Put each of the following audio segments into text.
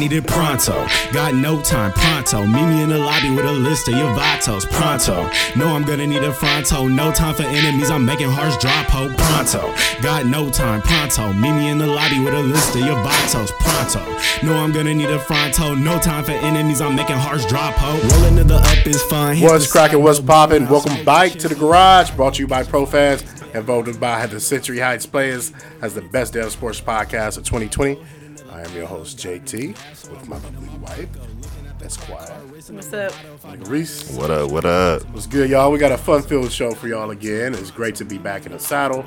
need it pronto. Got no time, pronto. Meet me in the lobby with a list of your vatos, pronto. Know I'm gonna need a fronto. No time for enemies, I'm making hearts drop, ho, pronto. Got no time, pronto. Meet me in the lobby with a list of your vatos, pronto. Know I'm gonna need a fronto. No time for enemies, I'm making hearts drop, ho. Rolling to the up is fine. Here's What's cracking? What's popping? Welcome back to the garage. Brought to you by ProFans and voted by the Century Heights Players as the best damn sports podcast of 2020. I am your host JT with my lovely wife. That's quiet. What's up? Nigga Reese. What up? What up? What's good, y'all? We got a fun-filled show for y'all again. It's great to be back in the saddle.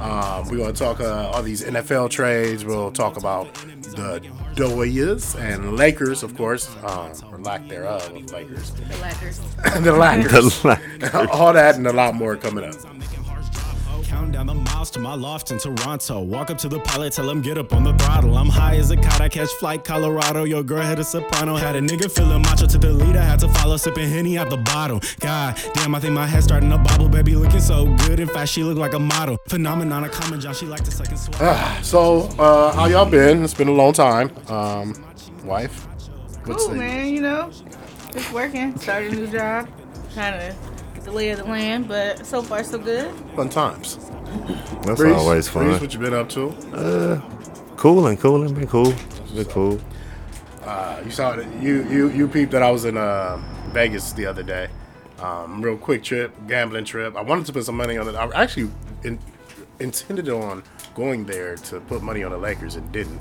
Um, we're gonna talk uh, all these NFL trades. We'll talk about the Doyas and Lakers, of course, um, or lack thereof of Lakers. The Lakers. the Lakers. The Lakers. all that and a lot more coming up. Counting down the miles to my loft in Toronto. Walk up to the pilot, tell him get up on the throttle. I'm high as a kite, I catch flight Colorado. Your girl had a soprano, had a nigga feeling macho to the leader. Had to follow, sipping henny out the bottle. God damn, I think my head starting to bobble. Baby looking so good, in fact she look like a model. Phenomenon, a common John, she like the second swallow. So, uh, how y'all been? It's been a long time. Um, wife? What's Cool, the- man. You know, just working. Started a new job. Trying to get the lay of the land, but so far so good. Fun times. That's Reese, always fun. Reese, what you been up to? Cooling, cooling, been cool. Been cool. Uh, you saw it. You you you peeped that I was in uh, Vegas the other day. Um, real quick trip, gambling trip. I wanted to put some money on it. I actually in, intended on going there to put money on the Lakers and didn't.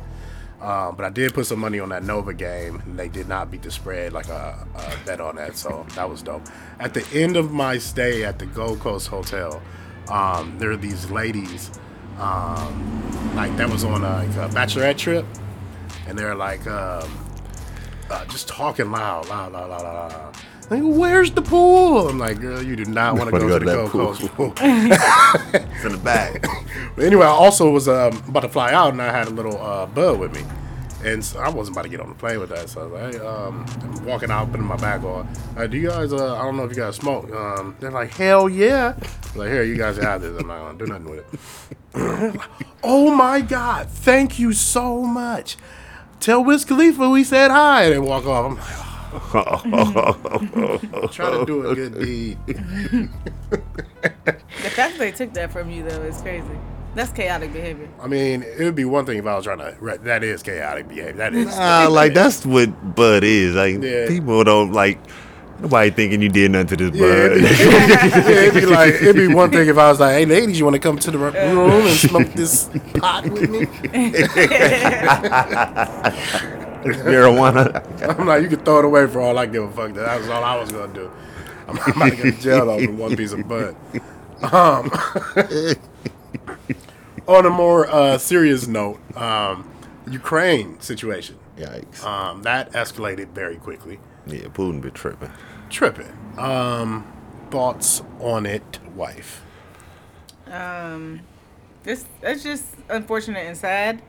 Um, but I did put some money on that Nova game, and they did not beat the spread like a, a bet on that, so that was dope. At the end of my stay at the Gold Coast Hotel, um, there are these ladies, um, like that was on a, like a bachelorette trip, and they're like um, uh, just talking loud, loud, loud, loud, loud. Like, where's the pool? I'm like, girl, you do not want to go, to the Gold Coast pool. It's in the back. But anyway, I also was um, about to fly out, and I had a little uh, bud with me, and so I wasn't about to get on the plane with that. So I was like, hey, um, I'm walking out, putting my bag on. Uh, do you guys? Uh, I don't know if you guys smoke. Um, they're like, hell yeah. I'm like, here, you guys have this. I'm not gonna do nothing with it. oh my god, thank you so much. Tell Wiz Khalifa we said hi, and then walk off. I'm like, oh, trying to do a good deed. The fact that they took that from you though is crazy. That's chaotic behavior. I mean, it would be one thing if I was trying to. right, That is chaotic behavior. That is. Ah, like that's what Bud is. Like Yeah. people don't like nobody thinking you did nothing to this Yeah, it'd be, Bud. yeah, it'd be like it'd be one thing if I was like, "Hey, ladies, you want to come to the room and smoke this pot with me?" Marijuana. I'm like, "You can throw it away for all I give a fuck." That was all I was gonna do. I'm, I'm about to get jailed over one piece of bud. Um, on a more uh, serious note, um, Ukraine situation Yikes. um, that escalated very quickly. Yeah, Putin be tripping. Tripping. Um, thoughts on it, wife? Um, This that's just unfortunate and sad.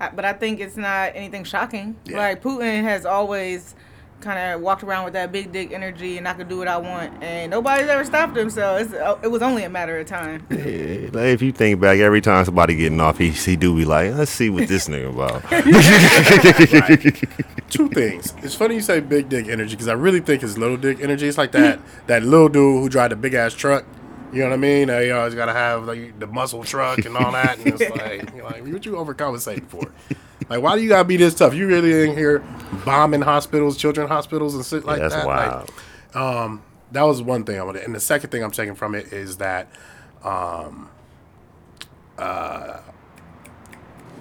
I- But I think it's not anything shocking. Yeah. Like Putin has always kind of walked around with that big dick energy, and I can do what I want, and nobody's ever stopped him. So it's, uh, it was only a matter of time. Yeah, like if you think back, every time somebody getting off, he, he do be like, let's see what this nigga about. two things. It's funny you say big dick energy because I really think it's little dick energy. It's like that that little dude who drive the big ass truck. You know what I mean? Uh, you always gotta have like the muscle truck and all that. And it's like, like, what you overcompensating for? Like, why do you gotta be this tough? You really in here bombing hospitals, children hospitals, and shit like That's that? wild. Like, um, that was one thing I wanted. And the second thing I'm taking from it is that um, uh,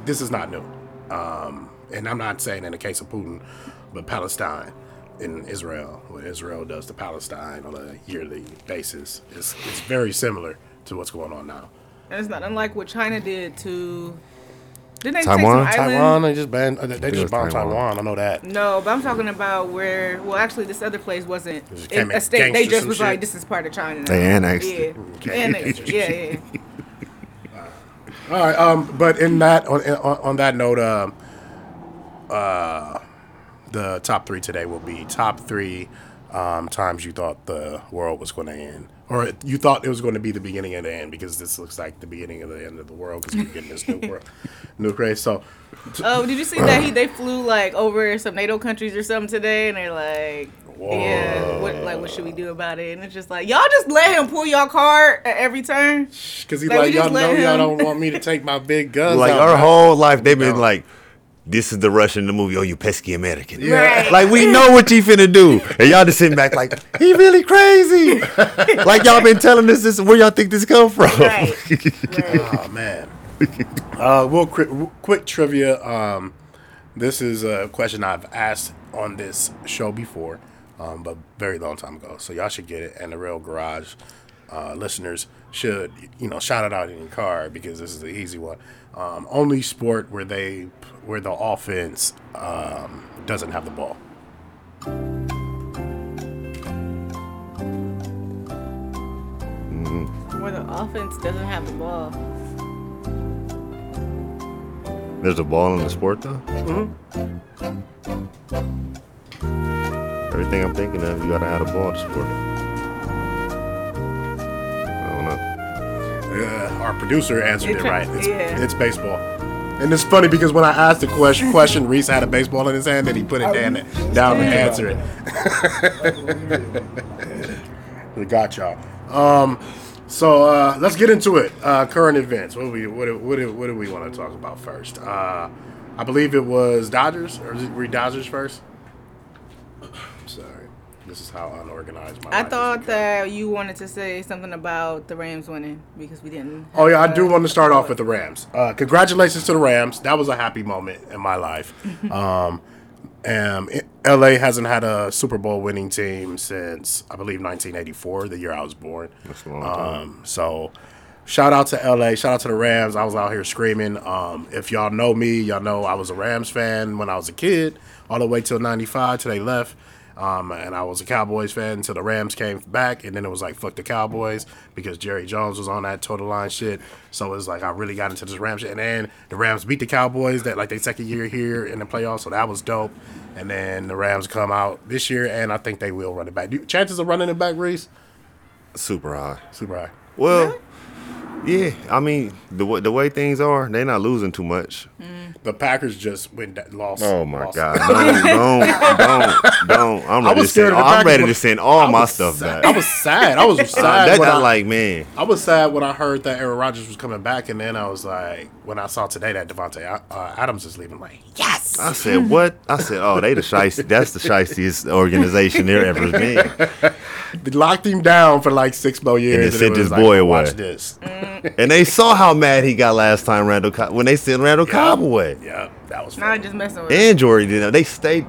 this is not new. Um, and I'm not saying in the case of Putin, but Palestine in Israel, what Israel does to Palestine on a yearly basis, is it's very similar to what's going on now. And it's not unlike what China did to. Didn't they Taiwan? take some island? Taiwan, they just banned, uh, they just was bombed Taiwan. Taiwan. I know that. No, but I'm talking about where. Well, actually, this other place wasn't just came a state. They just and was shit. like, "This is part of China." Now. They annexed Yeah, it. annexed. Yeah, yeah. All right, um, but in that on on, on that note, um, uh, the top three today will be top three um, times you thought the world was going to end, or you thought it was going to be the beginning of the end, because this looks like the beginning of the end of the world because we're getting this new world, new craze. So, Oh, did you see that he they flew like over some NATO countries or something today, and they're like, yeah, what like what should we do about it? And it's just like y'all just let him pull y'all card at every turn. Because he's Like, like, y'all know let y'all don't want me to take my big guns Like out, our whole life, they've been No. like, "This is the Russian in the movie. Oh, you pesky American." Yeah. Right. Like we know what you finna do, and y'all just sitting back like, "He really crazy." like y'all been telling us this. Where y'all think this come from? Right. right. Oh man. uh, real quick, quick trivia. Um, this is a question I've asked on this show before, um, but very long time ago. So y'all should get it, and the real garage uh, listeners should you know shout it out in your car because this is the easy one. Um, only sport where they where the offense um, doesn't have the ball. Where the offense doesn't have the ball. There's a ball in the sport though. Everything I'm thinking of, you gotta add a ball to sport. Uh, our producer answered It's it right. It's, yeah. it's baseball. And it's funny because when I asked the question, question Reese had a baseball in his hand, and he put it down, down to answer it. we got y'all. Um, so uh, let's get into it. Uh, current events. What do we what do, what do, what do we want to talk about first? Uh, I believe it was Dodgers, or were we Dodgers first? Sorry, this is how unorganized my. I life thought become. that you wanted to say something about the Rams winning because we didn't. Oh yeah, I do want to start off with the Rams. Uh, congratulations to the Rams. That was a happy moment in my life. um, um, it- LA hasn't had a Super Bowl winning team since I believe 1984, the year I was born. That's a long time. Um, so shout out to LA, shout out to the Rams. I was out here screaming. Um, if y'all know me, y'all know I was a Rams fan when I was a kid, all the way till '95 till they left. Um, and I was a Cowboys fan until the Rams came back, and then it was like fuck the Cowboys because Jerry Jones was on that total line shit. So it was like I really got into this Rams shit, and then the Rams beat the Cowboys that like they second year here in the playoffs, so that was dope. And then the Rams come out this year, and I think they will run it back. Do, chances of running it back, Reese? Super high. Super high. Well, yeah. I mean, the wa- the way things are, they're not losing too much. The Packers just went that lost. Oh my lost- God! Don't, don't, don't, don't. I'm I ready, was to, send, scared of the I'm ready to send all my stuff sad. back. I was sad. I was sad. Uh, that, when I, like man. I was sad when I heard that Aaron Rodgers was coming back, and then I was like, when I saw today that Davante uh, Adams is leaving, I'm like, yes. I said what? I said, oh, they the shiest. That's the shiestiest organization there ever been. They locked him down for like six more years. then sent it was this boy Watch away. this. And they saw how mad he got last time Randall Co- when they sent Randall Cobb away. Yeah, that was Not funny. just messing with. And Jordy did. They stayed.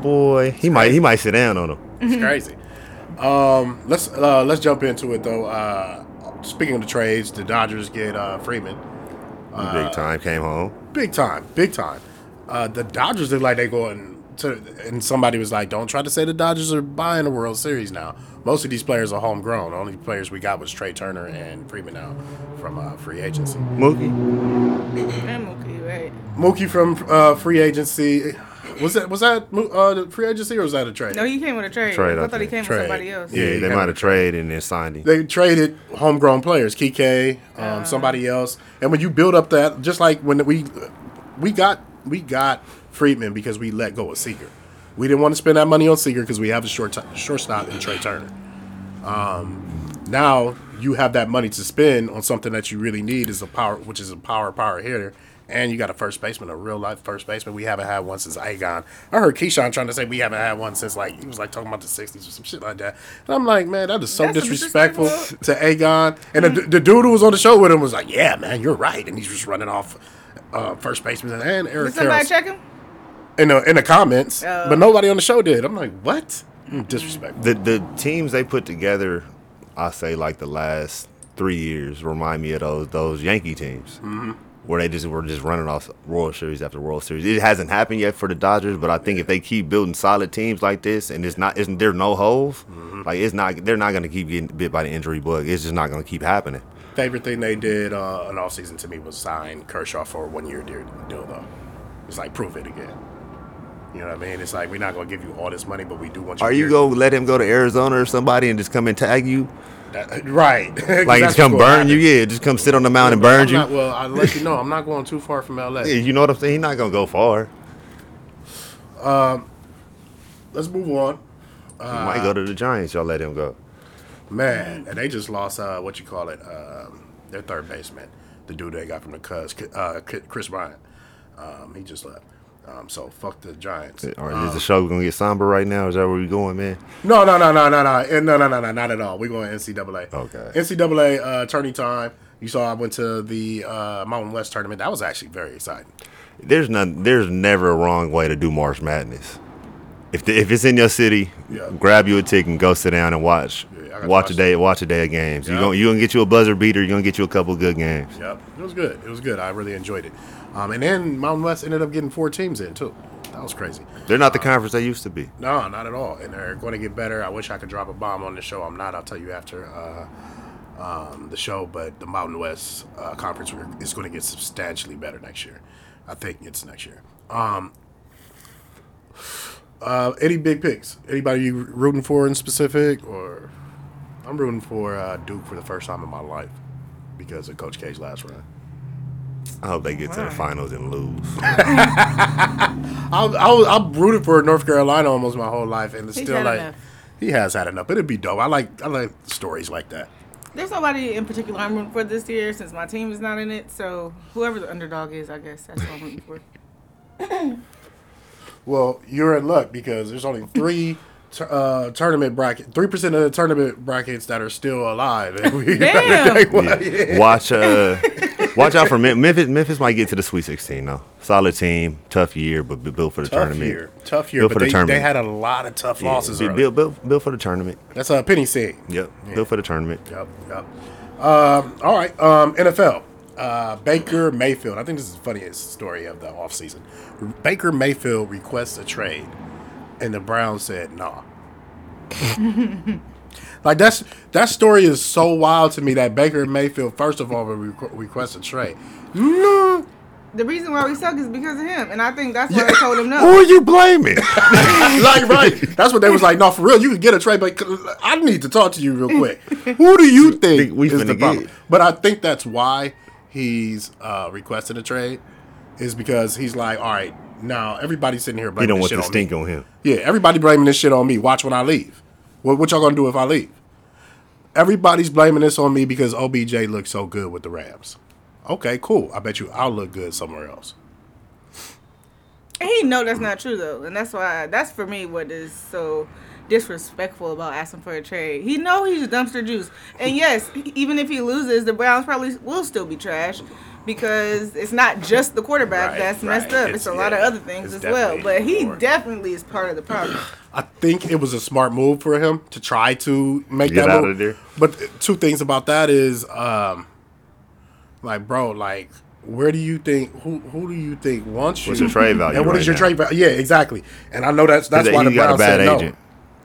Boy, he might he might sit down on him. It's crazy. Um, let's uh, let's jump into it though. Uh, speaking of the trades, the Dodgers get uh, Freeman. Big time came home. Big time, big time. Uh, the Dodgers look like they going to, and somebody was like, "Don't try to say the Dodgers are buying the World Series now." Most of these players are homegrown. The only players we got was Trea Turner and Freeman now from uh, free agency. Mookie. And Mookie, right? Mookie from uh, free agency. Was that was that uh, the free agency or was that a trade? No, he came with a trade. Trade, I I thought he came Trade. with somebody else. Yeah, he they might have traded and then signed him. they traded homegrown players, Kike, um, somebody else, and when you build up that, just like when we we got we got Freeman because we let go of Seager. We didn't want to spend that money on Seager because we have a short t- shortstop in Trea Turner. Um, now you have that money to spend on something that you really need is a power, which is a power power hitter. And you got a first baseman, a real life first baseman. We haven't had one since Agon. I heard Keyshawn trying to say we haven't had one since like he was like talking about the '60s or some shit like that. And I'm like, man, that is so That's disrespectful to Agon. And the, the dude who was on the show with him was like, yeah, man, you're right. And he's just running off uh, first baseman and Eric Did somebody Karros check him? in the in the comments, Oh. but nobody on the show did. I'm like, what? Mm, disrespectful. The the teams they put together, I say like the last three years remind me of those those Yankee teams. Mm-hmm. Where they just were just running off World Series after World Series. It hasn't happened yet for the Dodgers, but I think if they keep building solid teams like this, and it's not, isn't there no holes? Mm-hmm. Like it's not, they're not going to keep getting bit by the injury bug. It's just not going to keep happening. Favorite thing they did uh, in off season to me was sign Kershaw for a one year deal, though. It's like prove it again. You know what I mean? It's like we're not gonna give you all this money, but we do want you. Are you gonna let him go to Arizona or somebody and just come and tag you? That- right? 'Cause Like just come burn you? Yeah, just come sit on the mountain and burn you. not- well, I'll let you know. I'm not going too far from LA. Yeah, you know what I'm saying? He's not gonna go far. Um, Let's move on. He might go to the Giants. Y'all let him go. Man, and they just lost uh, what you call it, um, their third baseman, the dude they got from the Cubs, uh, Kris Bryant. Um, he just left. Um, so fuck the Giants. Or is the show gonna get somber right now? Is that where we going, man? No, no, no, no, no, no, no, no, no, no, not at all. We're going NCAA. Okay. NCAA uh, tourney time. You saw I went to the uh, Mountain West tournament. That was actually very exciting. There's none. There's never a wrong way to do March Madness. If the, if it's in your city, Yeah. grab you a ticket and go sit down and watch. Yeah, watch watch a day. Watch a day of games. Yeah. You gonna you gonna get you a buzzer beater. You are gonna get you a couple good games. Yep, it was good. It was good. I really enjoyed it. Um, and then Mountain West ended up getting four teams in too. That was crazy. They're not the conference they used to be. No, not at all. And they're going to get better. I wish I could drop a bomb on the show. I'm not. I'll tell you after uh, um, the show. But the Mountain West uh, Conference is going to get substantially better next year. I think it's next year. Um, uh, any big picks? Anybody you rooting for in specific? Or I'm rooting for uh, Duke for the first time in my life because of Coach K's last run. I hope they get to the finals and lose. I, I was I'm rooting for North Carolina almost my whole life, and it's He's still had like enough. he has had enough. It'd be dope. I like I like stories like that. There's nobody in particular I'm rooting for this year since my team is not in it. So whoever the underdog is, I guess that's what I'm rooting for. Well, you're in luck because there's only three uh, tournament bracket, three percent of the tournament brackets that are still alive. And we Damn. Yeah. Watch uh, watch out for Memphis. Memphis might get to the Sweet 16 though. Solid team, tough year, but built for the Tough tournament. year, tough year, Built but for the they, they had a lot of tough Yeah, losses. b- built, built, built for the tournament. That's a penny scene. Yep, built for the tournament. Yep, yep. Um, all right, um, NFL. Uh, Baker Mayfield. I think this is the funniest story of the offseason. Baker Mayfield requests a trade, and the Browns said nah. like that's that story is so wild to me that Baker Mayfield first of all would requ- request a trade. No, The reason why we suck is because of him, and I think that's why they told him no. Who are you blaming? like right. That's what they was like. No, for real, you can get a trade, but I need to talk to you real quick. Who do you think, Think we is the problem? get? But I think that's why he's uh, requesting a trade, is because he's like, all right, now everybody's sitting here you blaming don't this want shit the on me. stink on him. Yeah, everybody blaming this shit on me. Watch when I leave. What, what y'all gonna do if I leave? Everybody's blaming this on me because OBJ looks so good with the Rams. Okay, cool. I bet you I'll look good somewhere else. He know that's not true though, and that's why that's for me what is so disrespectful about asking for a trade. He know he's a dumpster juice, and yes, even if he loses, the Browns probably will still be trash because it's not just the quarterback Right, that's messed right. up. It's, It's- a lot of other things as well. But he more. definitely is part of the problem. I think it was a smart move for him to try to make Get that out move. of there. But two things about that is, um, like, bro, like, where do you think who who do you think wants you? What's your trade value And what right is your now? trade value? Yeah, exactly. And I know that's that's He why the got a Browns bad said agent.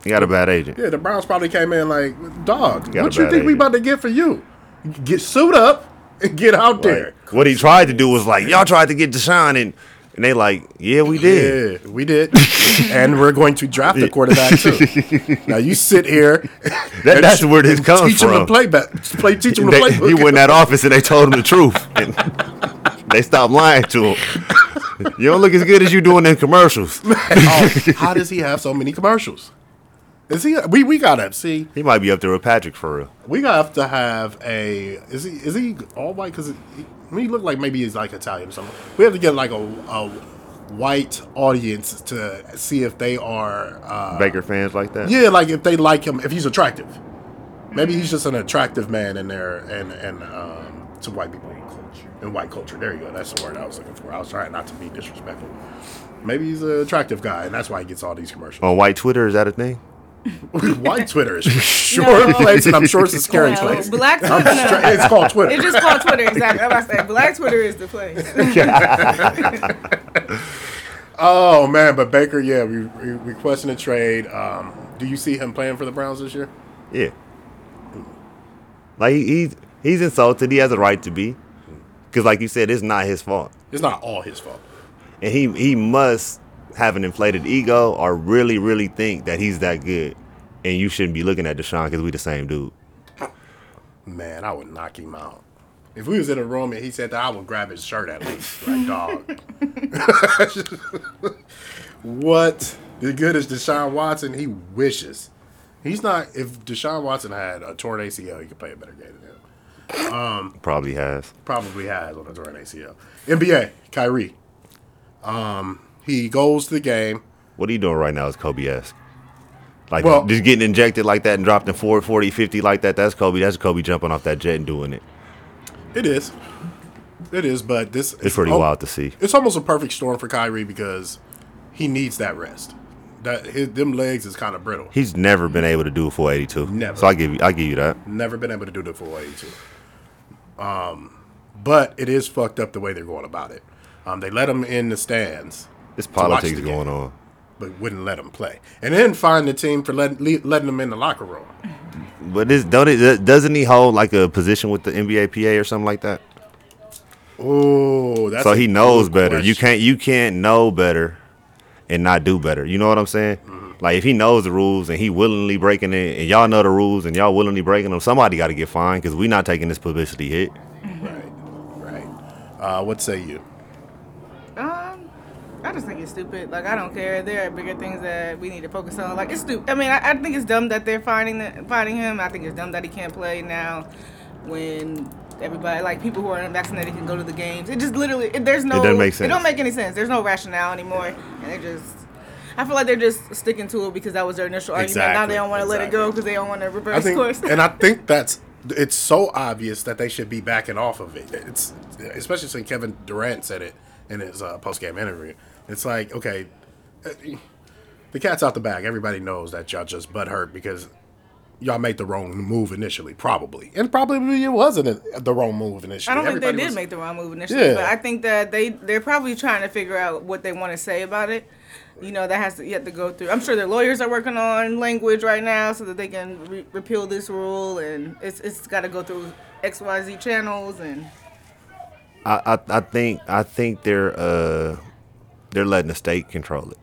He got a bad agent. Yeah, the Browns probably came in like, dog, what you think we agent. about to get for you? Get suit up and get out there. What he tried to do was like, y'all tried to get Deshaun, and and they like, yeah, we did. Yeah, we did, and we're going to draft a quarterback too. now you sit here. That- that's where this comes teach him to play back. Play, teach him to play. he went in that office and they told him the truth, and they stopped lying to him. You don't look as good as you do in commercials. Oh, how does he have so many commercials? Is he? We we gotta see. He might be up there with Patrick for real. We have to have a. Is he? Is he all white? Because he look like maybe he's like Italian or something. We have to get like a, a white audience to see if they are. Uh, Baker fans like that. Yeah, like if they like him, if he's attractive. Maybe he's just an attractive man in there, and and um, to white people in culture. in white culture. There you go. That's the word I was looking for. I was trying not to be disrespectful. Maybe he's an attractive guy, and that's why he gets all these commercials. On white Twitter, is that a thing? White Twitter is for sure a place, and I'm sure it's a scary Well, place. Black Twitter, no. it's called Twitter. It's just called Twitter, exactly. I'm about to say, Black Twitter is the place. oh man, but Baker, yeah, we, we requesting a trade. Um, do you see him playing for the Browns this year? Yeah. Like he, he's he's insulted. He has a right to be, because like you said, it's not his fault, It's not all his fault. and he he must have an inflated ego or really, really think that he's that good, and you shouldn't be looking at Deshaun because we the same dude. Man, I would knock him out. If we was in a room and he said that, I would grab his shirt at least. Like, dog. what the good is Deshaun Watson? He wishes. He's not. If Deshaun Watson had a torn ACL, he could play a better game than him. Um, Probably has. Probably has on a torn ACL. NBA, Kyrie. Um, he goes to the game. What are you doing right now is Kobe esque. Like Well- just getting injected like that and dropped in 4, 40, 50 like that. That's Kobe. That's Kobe jumping off that jet and doing it. It is. It is, but this It's pretty al- wild to see. It's almost a perfect storm for Kyrie because he needs that rest. That his them legs is kind of brittle. He's never been able to do a 482. Never. So I give you, I give you that. Never been able to do the 482. Um, but it is fucked up the way they're going about it. Um, they let him in the stands, It's politics going on. but wouldn't let him play, and then find the team for letting le- letting him in the locker room. But this don't it doesn't he hold like a position with the NBA PA or something like that? Oh, that's so he knows better. You can't you can't know better and not do better. You know what I'm saying? Mm-hmm. Like if he knows the rules and he willingly breaking it, and y'all know the rules and y'all willingly breaking them, somebody got to get fined because we not taking this publicity hit. Right, right. Uh, what say you? I just think it's stupid. Like I don't care. There are bigger things that we need to focus on. Like it's stupid. I mean, I, I think it's dumb that they're finding the, finding him. I think it's dumb that he can't play now when everybody like people who are unvaccinated can go to the games. It just literally it, there's no. It doesn't make sense. It sense. don't make any sense. There's no rationale anymore, and they just. I feel like they're just sticking to it because that was their initial argument. Now they don't want to let it go because they don't want to I reverse think, course. and I think that's it's so obvious that they should be backing off of it. It's especially since Kevin Durant said it in his uh, post game interview. It's like okay, uh, the cat's out the bag. Everybody knows that y'all just butt hurt because y'all made the wrong move initially, probably, and probably it wasn't the wrong move initially. I don't think they Everybody did was- make the wrong move initially, Yeah. but I think that they they're probably trying to figure out what they want to say about it. You know, that has to yet to go through. I'm sure their lawyers are working on language right now so that they can re- repeal this rule, and it's it's got to go through X Y Z channels and. I, I I think I think they're uh they're letting the state control it.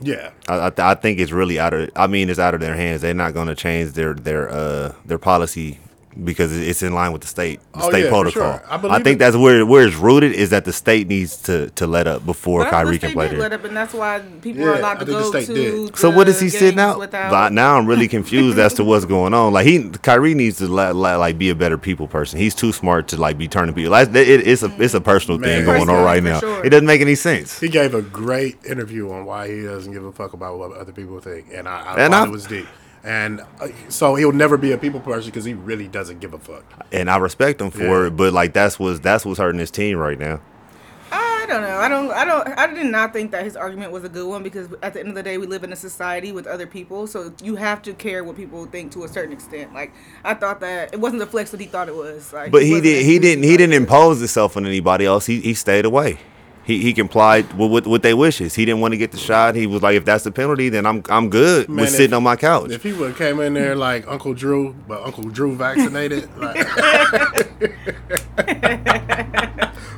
Yeah, I I, th- I think it's really out of I mean it's out of their hands. They're not going to change their their uh their policy because it's in line with the state the Oh, state yeah, protocol. sure. I I, think it. that's where where it's rooted is that the state needs to to let up before But Kyrie can play did there. let up, and that's why people Yeah, are I allowed to think the go state to. did. So what is he sitting games out? Without, now I'm really confused as to what's going on. Like he, Kyrie needs to la- la- like be a better people person. He's too smart to like be turning people. Like, it, it's a it's a personal Man. thing going on right now. sure. It doesn't make any sense. he gave a great interview on why he doesn't give a fuck about what other people think, and I, I And thought I- it was deep. And uh, so he'll never be a people person because he really doesn't give a fuck. And I respect him for Yeah. it, but like that's what's that's what's hurting his team right now. I don't know. I don't. I don't. I did not think that his argument was a good one because at the end of the day, we live in a society with other people, so you have to care what people think to a certain extent. Like I thought that it wasn't the flex that he thought it was. Like, But he wasn't did he didn't he didn't impose himself on anybody else. He he stayed away. He he complied with, with with their wishes. He didn't want to get the shot. He was like, if that's the penalty, then I'm I'm good Man, with if- sitting on my couch. If he would have came in there like Uncle Drew, but Uncle Drew vaccinated, like,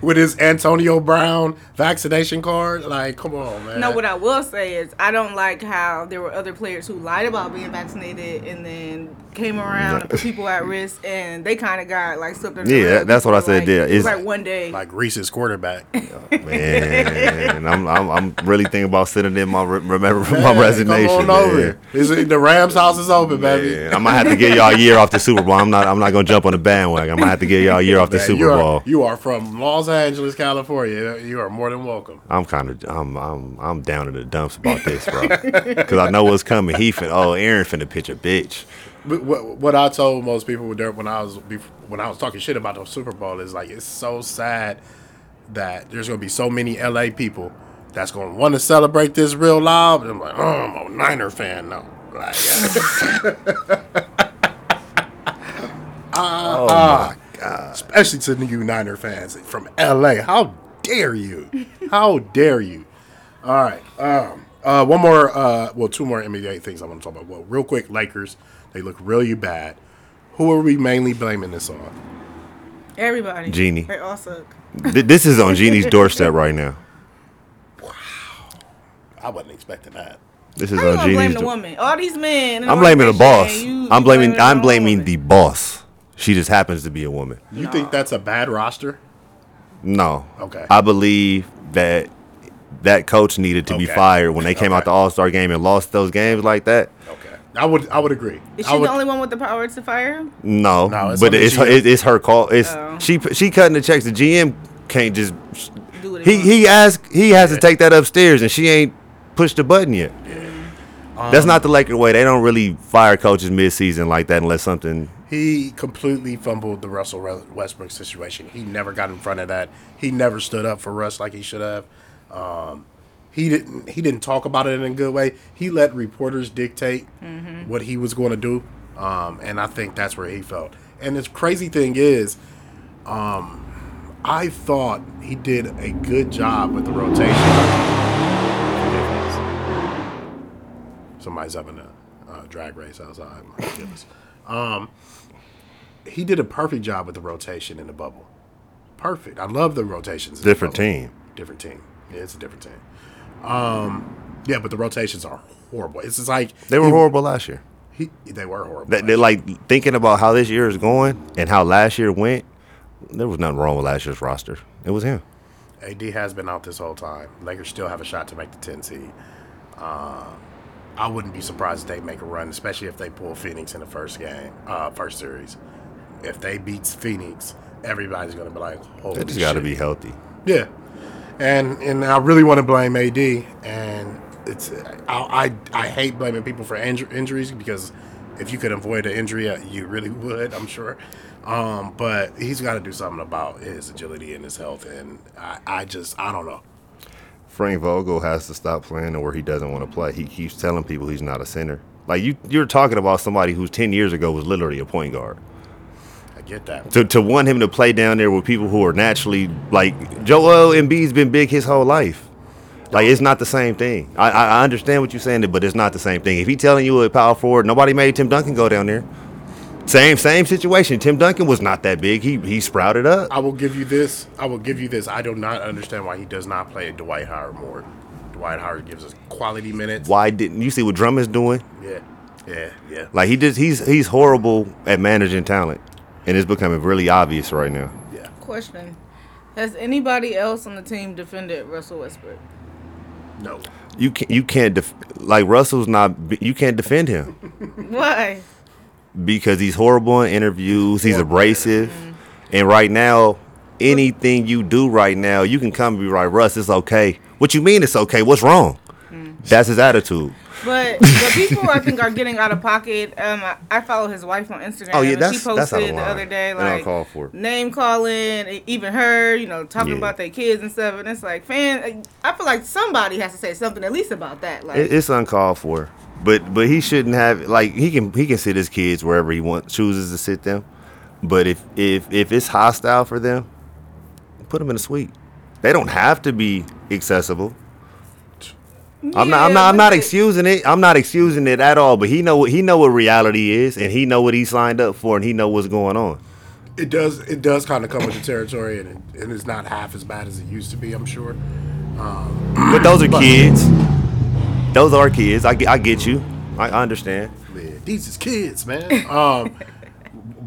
with his Antonio Brown vaccination card, like, come on, man. No, what I will say is I don't like how there were other players who lied about being vaccinated and then came around and put people at risk, and they kind of got like slipped under. Yeah, rug. that's what I said Like, there. It was It's- like one day. like Reese's quarterback. Man, I'm, I'm I'm really thinking about sitting in my re- remember Man, my resignation. Come on over. man. Is it- the Rams house is open, baby. Man, I might have to get y'all a year off the Super Bowl. I'm not I'm not gonna jump on the bandwagon. I might have to get y'all a year off the Man, Super you are, Bowl. You are from Los Angeles, California. You are more than welcome. I'm kind of I'm I'm I'm down in the dumps about this, bro. Because I know what's coming. He fin oh Aaron finna pitch a bitch. What, what I told most people when I was when I was talking shit about the Super Bowl is like it's so sad that there's gonna be so many LA people that's gonna want to celebrate this real loud. And I'm like, oh, I'm a Niner fan now. Like, Oh my god. especially to you Niner fans from LA. How dare you? How dare you? All right. Um, uh, one more. Uh, well, two more NBA things I want to talk about. Well, real quick, Lakers. They look really bad. Who are we mainly blaming this on? Everybody. Jeanie. They all suck. This is on Jeanie's doorstep right now. Wow. I wasn't expecting that. This is How on gonna blame Jeanie's. the woman? All these men. in I'm blaming the boss. you- I'm you blaming. the I'm blaming woman. the boss. She just happens to be a woman. You think that's a bad roster? No. Okay. I believe that that coach needed to be fired when they came out the All Star game and lost those games like that. Okay, I would I would agree. Is she would, the only one with the power to fire him? No, No, it's but it's her, it, it's her call. It's Oh. she she cutting the checks. The GM can't just Do he wants. he asked he has to take that upstairs and she ain't pushed the button yet. That's not the Laker way. They don't really fire coaches mid season like that unless something. He completely fumbled the Russell Westbrook situation. He never got in front of that. He never stood up for Russ like he should have. Um, he didn't. He didn't talk about it in a good way. He let reporters dictate what he was going to do, um, and I think that's where he felt. And the crazy thing is, um, I thought he did a good job with the rotation. Somebody's having a uh, drag race outside. My goodness. Um, he did a perfect job with the rotation in the bubble. Perfect. I love the rotations. in the Different team. Different team. Yeah, it's a different team. Um, yeah, but the rotations are horrible. It's just like They were he- horrible last year. He, they were horrible. They, they're like thinking about how this year is going and how last year went. There was nothing wrong with last year's roster. It was him. AD has been out this whole time. Lakers still have a shot to make the 10 seed. Uh, I wouldn't be surprised if they make a run, especially if they pull Phoenix in the first game, uh, first series. If they beat Phoenix, everybody's going to be like, "Holy They just got to be healthy. Yeah, and and I really want to blame AD, and it's I I, I hate blaming people for inju- injuries because if you could avoid an injury, uh, you really would, I'm sure. Um, but he's got to do something about his agility and his health, and I, I just I don't know. Frank Vogel has to stop playing where he doesn't want to play. He keeps telling people he's not a center. Like you, you're talking about somebody who's ten years ago was literally a point guard. Get that. To to want him to play down there with people who are naturally like Joel Embiid's been big his whole life. Like it's not the same thing. I, I understand what you're saying, but it's not the same thing. If he telling you a power forward, nobody made Tim Duncan go down there. Same same situation. Tim Duncan was not that big. He he sprouted up. I will give you this. I will give you this. I do not understand why he does not play Dwight Howard more. Dwight Howard gives us quality minutes. Why didn't you see what Drummond's doing? Yeah, yeah, yeah. Like he just he's he's horrible at managing talent, and it's becoming really obvious right now. yeah. Question: Has anybody else on the team defended Russell Westbrook? No. You can't. you can't def- like Russell's not you can't defend him Why? because he's horrible in interviews. He's abrasive, mm-hmm. and right now, anything you do right now, you can come and be like Russ, it's okay. What you mean it's okay? What's wrong? Mm. That's his attitude. But the people I think are getting out of pocket. Um, I, I follow his wife on Instagram. Oh, yeah, and that's- she that's out of posted the other day like for. name calling, even her, you know, talking Yeah. about their kids and stuff. And it's like, fan, I feel like somebody has to say something at least about that. Like, It, it's uncalled for. But but he shouldn't have like he can he can sit his kids wherever he wants chooses to sit them. But if if if it's hostile for them, put them in a suite. They don't have to be accessible. I'm not I'm not I'm not excusing it. I'm not excusing it at all. But he know what he know what reality is, and he know what he signed up for, and he know what's going on. It does. It does kind of come with the territory, and it, and it's not half as bad as it used to be. I'm sure. But those are kids. Those are kids. I get I get you. I I understand. Man, these is kids, man. Um,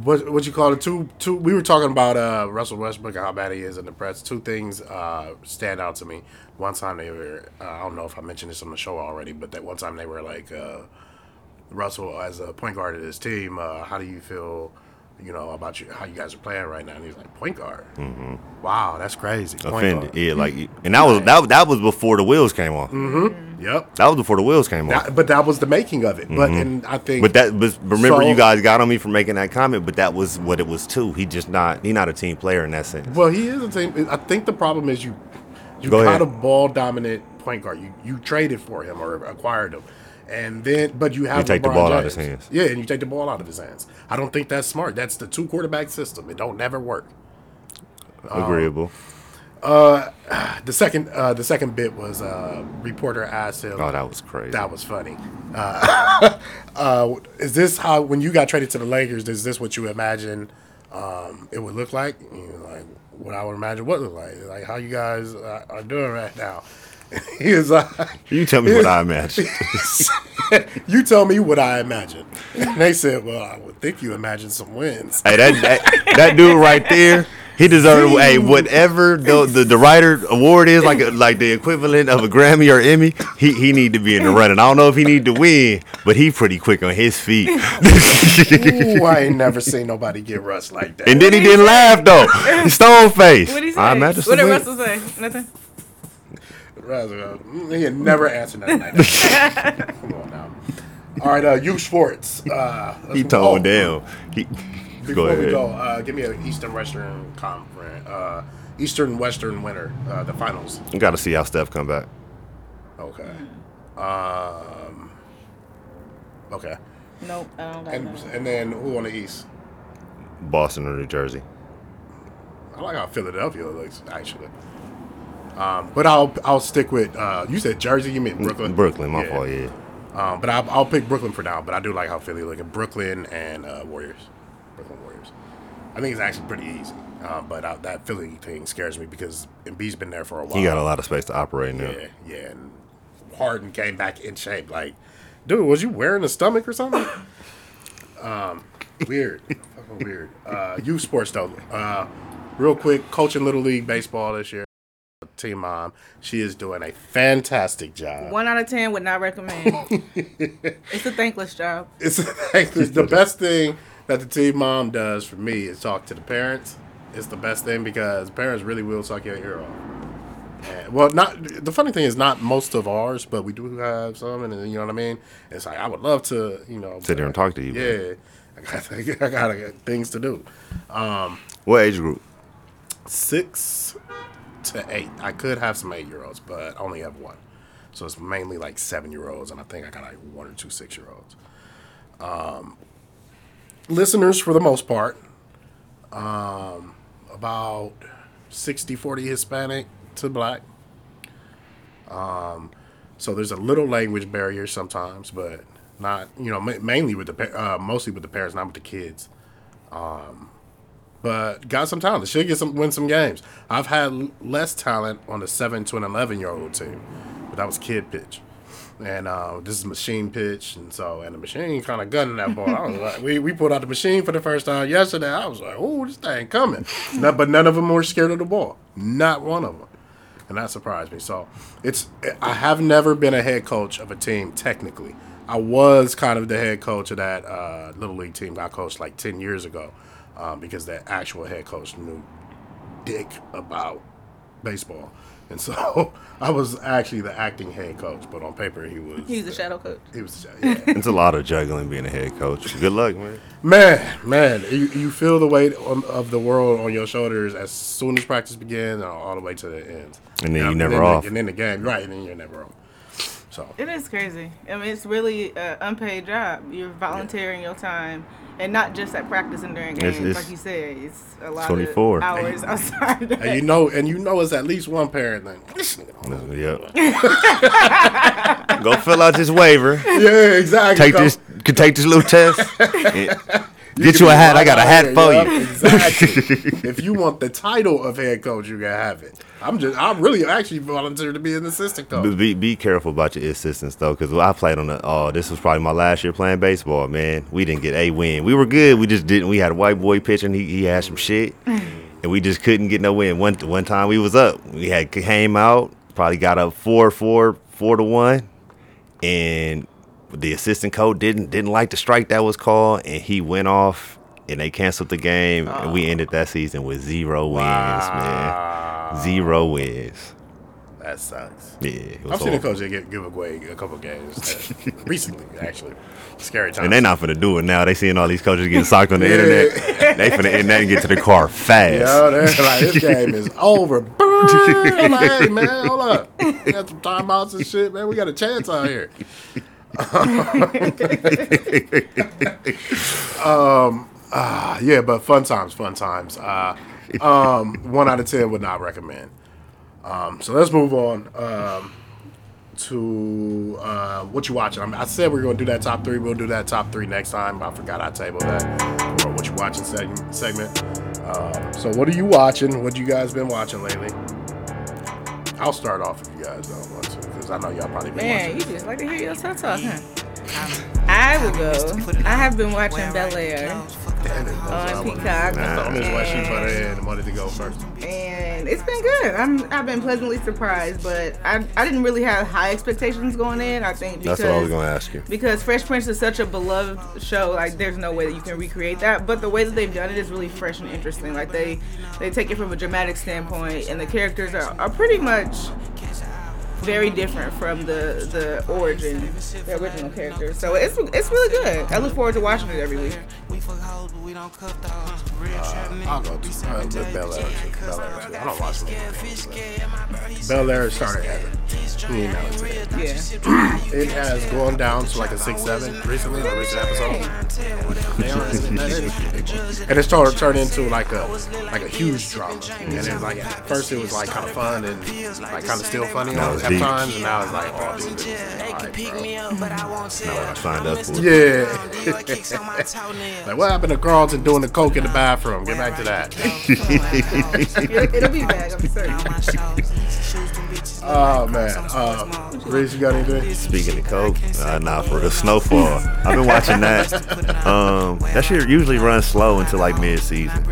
what what you call it? Two two. We were talking about uh, Russell Westbrook and how bad he is in the press. Two things uh, stand out to me. One time they were. Uh, I don't know if I mentioned this on the show already, but that one time they were like, uh, Russell as a point guard of this team. Uh, how do you feel? You know about you, how you guys are playing right now. And he's like, point guard. Mm-hmm. Wow, that's crazy. Point Offended. guard. Yeah, like and that was that that was before the wheels came off. Yep. That was before the wheels came off. That, but that was the making of it. But and I think. But that was remember So- you guys got on me for making that comment, but that was what it was too. He just not he not a team player in that sense. Well, he is a team. I think the problem is you you Go got ahead. a ball dominant point guard. You you traded for him or acquired him, and then but you have You take the LeBron ball out of his hands. Yeah, and you take the ball out of his hands. I don't think that's smart. That's the two quarterback system. It don't never work. Agreeable. The second uh, the second bit was uh, reporter asked him. Oh, that was crazy. That was funny. Uh, uh, is this how when you got traded to the Lakers? Is this what you imagine um, it would look like? You know, like what I would imagine what it look like, like how you guys uh, are doing right now. he was like, You tell me what I imagine. "You tell me what I imagine." And they said, "Well, I would think you imagine some wins." hey, that, that that dude right there, he deserved. Hey, whatever the, the the writer award is, like a, like the equivalent of a Grammy or Emmy, he he need to be in the running. I don't know if he need to win, but he pretty quick on his feet. Ooh, I ain't never seen nobody get rushed like that. and then he didn't laugh though. Stone face. What did he say? I imagine what did. Russell say? Nothing. Russell, mm, he had never answered nothing like that. Come on now. All right, uh, youth sports. Uh, He move toned on. down. He, Before go we go, uh, give me an Eastern Western conference, uh, Eastern Western winner, uh, the finals. You got to see how Steph come back. Okay. Um. Okay. Nope, I don't got And nothing. and then who on the East? Boston or New Jersey. I like how Philadelphia looks actually. Um, but I'll I'll stick with uh, you said Jersey. You meant Brooklyn. Brooklyn, my fault. Yeah. Um, but I'll, I'll pick Brooklyn for now. But I do like how Philly looking. Brooklyn and uh, Warriors. Brooklyn Warriors. I think it's actually pretty easy. Uh, but uh, that Philly thing scares me because Embiid's been there for a while. He got a lot of space to operate now. Yeah, yeah. And Harden came back in shape. Like, dude, was you wearing a stomach or something? um, weird. Fucking weird. Uh, youth sports though. Uh, real quick, coaching little league baseball this year. Team mom, she is doing a fantastic job. One out of ten would not recommend. it's a thankless job. It's, it's the best thing that the team mom does for me is talk to the parents. It's the best thing because parents really will suck your ear off. And, well, not the funny thing is not most of ours, but we do have some, and you know what I mean. It's like I would love to, you know, Sit there and talk to you. Yeah, I got, I got, I got things to do. Um, what age group? Six to eight. I could have some eight year olds, but I only have one. So it's mainly like seven year olds, and I think I got like one or two six year olds. Um, listeners, for the most part, um, about 60 40 Hispanic to black. Um, so there's a little language barrier sometimes, but not, you know, ma- mainly with the, uh, mostly with the parents, not with the kids but got some talent. Should get some win some games. I've had less talent on the seven to an eleven year old team, but that was kid pitch, and uh, this is machine pitch, and so and the machine kind of gunning that ball. I was like, we we pulled out the machine for the first time yesterday. I was like, oh, this thing coming, but none of them were scared of the ball. Not one of them. And that surprised me. So it's I have never been a head coach of a team technically. I was kind of the head coach of that uh, little league team I coached like ten years ago, um, because the actual head coach knew dick about baseball, and so I was actually the acting head coach. But on paper, he was He's a shadow coach. He was yeah. It's a lot of juggling being a head coach. Good luck, man. man, man. You, you feel the weight on, of the world on your shoulders as soon as practice begins, all, all the way to the end. And then you and never then off. The, and then the game, right? And then you're never off. So It is crazy. I mean, it's really an unpaid job. You're volunteering your time, and not just at practice and during games, it's like you said. It's a lot 24. of hours outside. Of and you know, and you know, it's at least one parent thing. This Yep. Go fill out this waiver. Yeah, exactly. Take Go- this. Could take this little test. and you Get you a hat. I got a hat for yup, you. Exactly. if you want the title of head coach, you can have it. I'm just, I'm really actually volunteered to be an assistant coach. Be, be careful about your assistants though, because I played on the. Oh, this was probably my last year playing baseball. Man, we didn't get a win. We were good. We just didn't. We had a white boy pitching. He, he had some shit, and we just couldn't get no win. One one time we was up. We had came out. Probably got up four four four to one, and the assistant coach didn't didn't like the strike that was called, and he went off. And they canceled the game, and we ended that season with zero wins, man. Zero wins. That sucks. Yeah, I've seen a coach get give, give away a couple games uh, recently, actually. Scary time. And they're not gonna do it now. They seeing all these coaches getting socked on the Yeah. internet. They finna end that and get to the car fast. Yo, they're like, this game is over. I'm like, hey, man, hold up. We got some timeouts and shit, man. We got a chance out here. Um, ah, yeah, but fun times, fun times. Uh, um, one out of ten would not recommend. Um, so let's move on um, to uh, what you watching. I, mean, I said we are going to do that top three. We'll do that top three next time. I forgot I tabled that or what you watching segment. segment. Um, so what are you watching? What you guys been watching lately? I'll start off if you guys don't want I know y'all probably been Man, watching. you just like to hear yourself talk, huh? I will go. I have been watching Bel Air on Peacock. I miss why she and- put her in and wanted to go first. and it's been good. I'm I've been pleasantly surprised, but I I didn't really have high expectations going in. I think because That's what I was gonna ask you. because Fresh Prince is such a beloved show, like there's no way that you can recreate that. But the way that they've done it is really fresh and interesting. Like they they take it from a dramatic standpoint, and the characters are, are pretty much very different from the the origin, the original characters. So it's it's really good. I look forward to watching it every week. I'll go to uh, with Bel Air. too. Bel Air too. I don't watch movies. but Bel Air started at you know, today. Yeah. It has gone down to like a six seven recently, a recent episode. and it's turned turned into like a like a huge drama. And it's like at first it was like kind of fun and like kind of still funny Now at deep. times, and now it's like oh dude, this is alright, bro. Not what I signed up for. Yeah. like what happened to Carlton doing the coke in the bathroom? Get back to that. It'll, it'll be back. I'm certain. Oh man. Uh, Reese, you got anything? Speaking of coke, uh, nah, for the snowfall. I've been watching that. Um, that shit usually runs slow until like mid-season.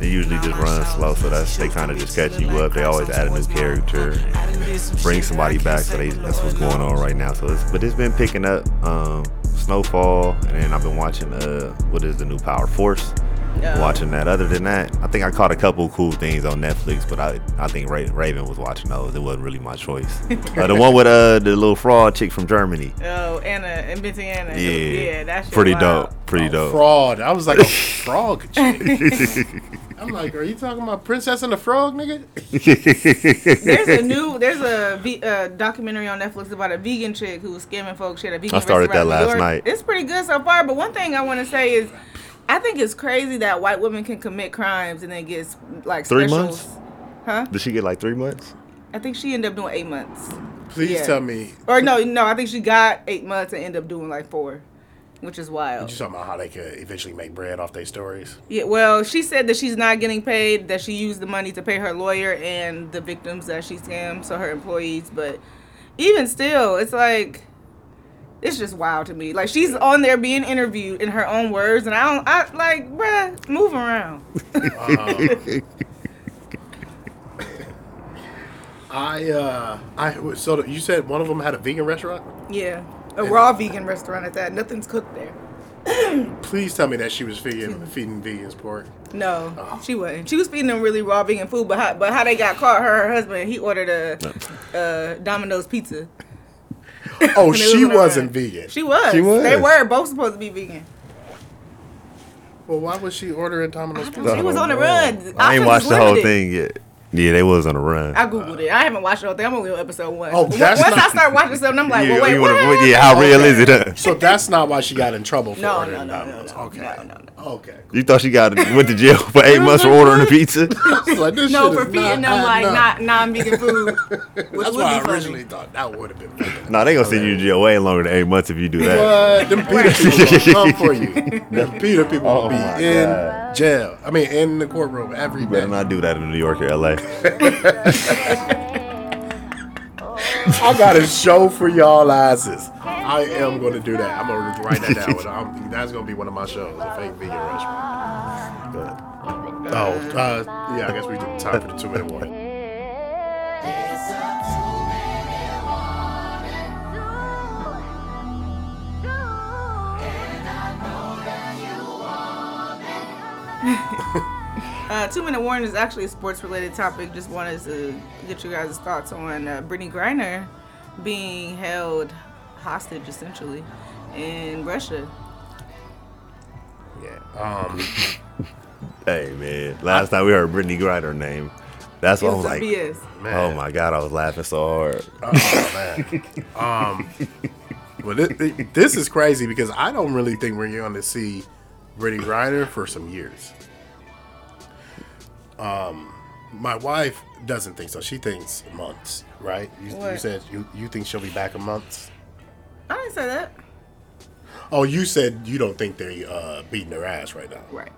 They usually just run slow, so that's they kind of just catch you up. They always add a new character, and bring somebody back. So they, that's what's going on right now. So, it's, but it's been picking up. Um, Snowfall, and then I've been watching uh, what is the new Power Force. Yeah. Watching that. Other than that, I think I caught a couple cool things on Netflix, but I I think Ra- Raven was watching those. It wasn't really my choice. uh, the one with uh the little fraud chick from Germany. Oh, Anna, Inventing Anna. Yeah, Yeah, that's pretty dope. Pretty dope. Fraud. I was like a frog chick. I'm like, are you talking about Princess and the Frog, nigga? There's a new, there's a uh, documentary on Netflix about a vegan chick who was scamming folks. She had a vegan I started that last York. night. It's pretty good so far. But one thing I want to say is, I think it's crazy that white women can commit crimes and then get like Three specials. months? Huh? Did she get like three months? I think she ended up doing eight months. Please Yeah. tell me. Or no, no, I think she got eight months and ended up doing like four, which is wild. You talking about how they could eventually make bread off their stories? Yeah, well, she said that she's not getting paid, that she used the money to pay her lawyer and the victims that she scammed, so her employees. But even still, it's like, it's just wild to me. Like, she's on there being interviewed in her own words, and I don't, I like, bruh, move around. I uh, I so you said one of them had a vegan restaurant. yeah, a raw vegan restaurant at that. Nothing's cooked there. Please tell me that she was feeding feeding vegans pork. No, oh. she wasn't. She was feeding them really raw vegan food, but how, but how they got caught, her, her husband, he ordered a, a Domino's pizza. Oh, When she was on a wasn't run. vegan. She was. She was. They were both supposed to be vegan. well, why was she ordering Domino's pizza? She was on the run. I ain't watched the whole thing yet. Yeah, they was on the run. I googled it. I haven't watched the whole thing. I'm only on episode one. Oh, Once that's I start watching something, I'm like, yeah, well, wait, you what? wanna- yeah, how real is it? huh? So that's not why she got in trouble for No, ordering no, no, no, no, okay. no, no, Okay. You thought she got went to jail for eight months for ordering a pizza? Like, this No, shit for feeding them like adding not non-vegan food, That's would why I originally thought that would have been. funny. nah, they gonna send you to jail way longer than eight months if you do that. What? Them PETA people gonna come for you. Them PETA people will Oh be in jail. I mean, in the courtroom every You better not do that in New York or LA. I got a show for y'all asses. I am going to do that. I'm going to write that down. I'm- that's going to be one of my shows, a fake vegan restaurant. But, oh, uh, yeah, I guess we did time for the two minute warning. Uh, two minute warning is actually a sports related topic. Just wanted to get you guys' thoughts on uh, Brittney Griner being held hostage essentially in Russia. Yeah. Um, hey man, last time we heard Brittney Griner name, that's what I was was like. BS. man. Oh my god, I was laughing so hard. Oh, man. um, well, this, this is crazy because I don't really think we're going to see Brittney Griner for some years. Um, my wife doesn't think so. She thinks months, right? You, you said you, you think she'll be back in months. I didn't say that. Oh, you said you don't think they uh, beating her ass right now. Right.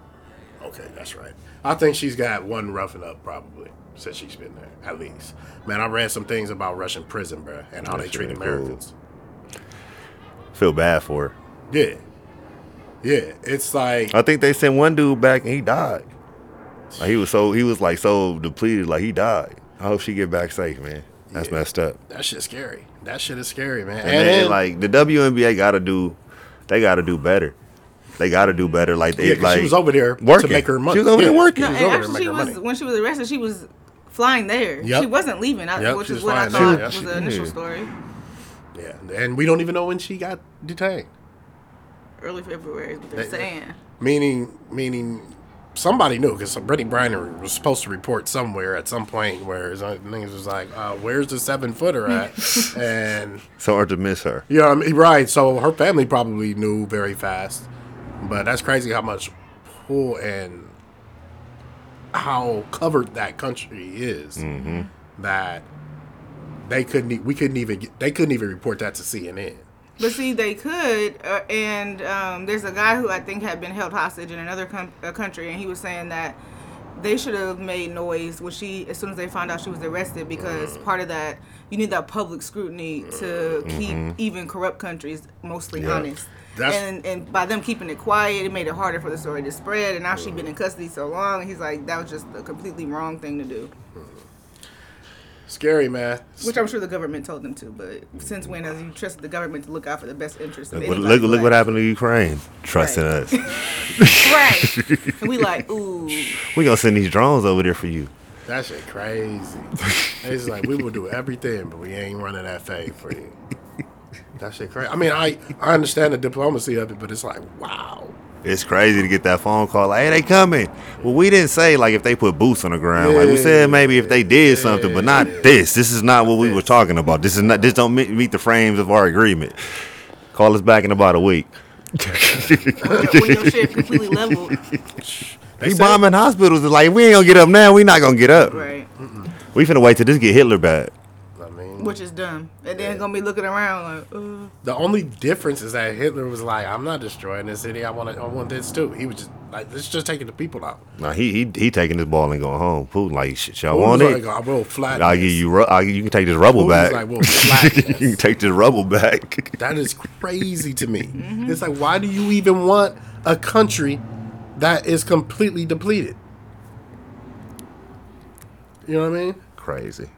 Okay, that's right. I think she's got one roughing up probably since she's been there, at least. Man, I read some things about Russian prison, bruh, and how they treat really cool. Americans. Feel bad for her. Yeah. Yeah. It's like I think they sent one dude back and he died. Like he was so he was like so depleted, like he died. I hope she get back safe, man. That's Yeah. messed up. that shit's scary. That shit is scary, man. And, then, then, like the WNBA got to do, they got to do better. They got to do better. Like they yeah, 'cause like she was over there working. to make her money. She was over there Yeah. working. No, She was over there actually, she making was money. when she was arrested, she was flying there. Yep. She wasn't leaving, I, Yep, which is was what I thought there, was yeah. the initial Yeah. story. Yeah, and we don't even know when she got detained. Early February is what they're They- saying. Meaning, meaning somebody knew because Brittney Griner was supposed to report somewhere at some point where his niggas was like, uh, "Where's the seven footer at?" and So hard to miss her. yeah, I mean, right. So her family probably knew very fast, but that's crazy how much pull and how covered that country is Mm-hmm. that they couldn't. e- We couldn't even. Get, they couldn't even report that to CNN. But see, they could, uh, and um, there's a guy who I think had been held hostage in another com- uh, country, and he was saying that they should have made noise when she, as soon as they found out she was arrested, because part of that, you need that public scrutiny to keep even corrupt countries mostly Yeah. honest. That's- and and by them keeping it quiet, it made it harder for the story to spread. And now she's been in custody so long, he's like, that was just a completely wrong thing to do. Scary man. Which I'm sure the government told them to, but since when has you trusted the government to look out for the best interest of Look, look, look what happened to Ukraine. Trusting Right. us. Right. and we like, ooh. We gonna send these drones over there for you. That shit crazy. it's like we will do everything, but we ain't running that fade for you. That shit crazy. I mean, I I understand the diplomacy of it, but it's like, wow. It's crazy to get that phone call like, "Hey, they coming." Well, we didn't say like if they put boots on the ground. Like we said, maybe if they did something, but not this. This is not what we were talking about. This is not. This don't meet, meet the frames of our agreement. Call us back in about a week. when your shit completely leveled. They He bombing hospitals. It's like we ain't gonna get up now. We not gonna get up. Right. We finna wait till this get Hitler bad. I mean, Which is dumb. And then gonna be looking around like, uh. the only difference is that Hitler was like, "I'm not destroying this city. I want to. I want this too." He was just like, "Let's just taking the people out." Nah, he he he taking this ball and going home. Putin like, shit, y'all Putin want was it? I will flatten I'll give you. ru- I'll, you can take this rubble Putin was back. like, "We'll you can take this rubble back. That is crazy to me. It's like, why do you even want a country that is completely depleted? You know what I mean? Crazy.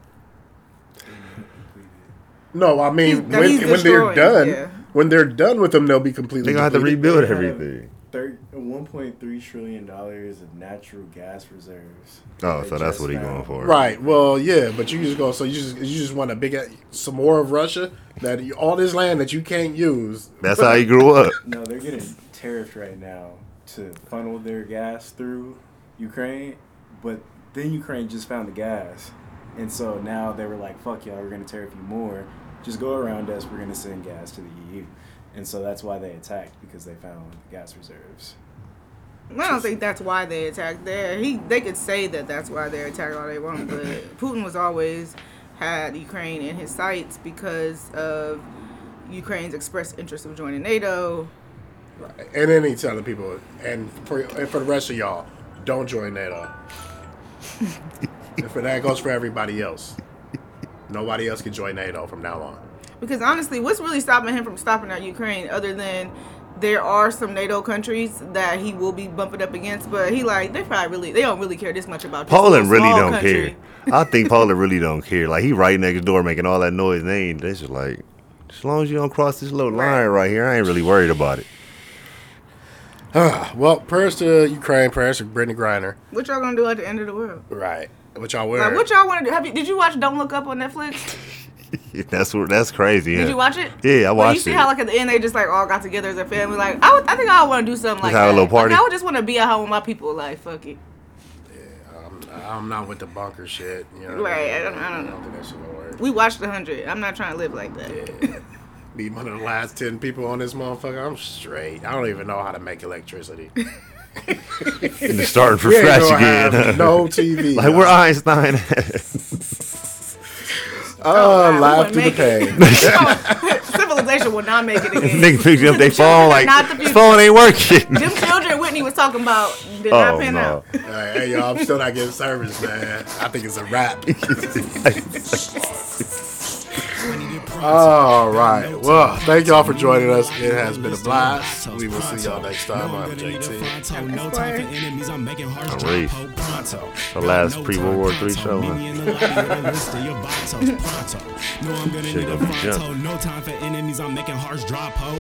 No, I mean He's- when, he's when they're done, yeah. when they're done with them, they'll be completely. They gonna have to rebuild They everything. Thir- 1.3 trillion dollars of natural gas reserves. Oh, so that's what he's going for. Right. Well, yeah, but you just go. So you just you just want a big some more of Russia that you, all this land that you can't use. That's how he grew up. No, they're getting tariffed right now to funnel their gas through Ukraine, but then Ukraine just found the gas, and so now they were like, "Fuck y'all, we're gonna tariff you more. Just go around us. We're gonna send gas to the EU." And so that's why they attacked because they found gas reserves. I don't think that's why they attacked there. He they could say that that's why they attacked all they want, but Putin was always had Ukraine in his sights because of Ukraine's expressed interest of joining NATO. And then he's telling people, and for and for the rest of y'all, don't join NATO. and for that goes for everybody else. Nobody else can join NATO from now on. Because honestly, what's really stopping him from stopping at Ukraine other than there are some NATO countries that he will be bumping up against, but he like they probably really they don't really care this much about Poland really don't country. care. I think Poland really don't care. Like he right next door making all that noise. And they ain't. They just like, as long as you don't cross this little line right here, I ain't really worried about it. well, prayers to Ukraine, prayers to Brittney Griner. What y'all gonna do at the end of the world? Right. What y'all wear? Like what y'all want to do? Have you, did you watch Don't Look Up on Netflix? That's. That's crazy. Yeah. Did you watch it? Yeah, I watched Well, you see it. how like at the end they just like all got together as a family. Like I, would, I think I want to do something like have a little party? Like, I would just want to be at home with my people. Like fuck it. Yeah, I'm not with the bunker shit. You know Right, I, I don't- I don't know. think that shit work. We watched the hundred. I'm not trying to live like that. Be one of the last ten people on this motherfucker. I'm straight. I don't even know how to make electricity. And it's starting from We scratch again. no TV. like we're Einstein. Oh, oh, wow, laugh we to the wouldn't pain. Oh, civilization will not make it again. Nigga picking up their phone like Not the his phone ain't working. Them children Whitney was talking about did not Oh, pan no. out. All right, hey, y'all, I'm still not getting service, man. I think it's a wrap. All right. Well, thank y'all for joining us. It has been a blast. We will see y'all next time. I'm JT. No time for enemies. I'm making hearts Reese. The last pre-World War III show, huh? me in the lobby with a list of your vatos, pronto. No, I'm gonna Shit gonna be pronto. jumping. No time for enemies. I'm making hearts drop ho.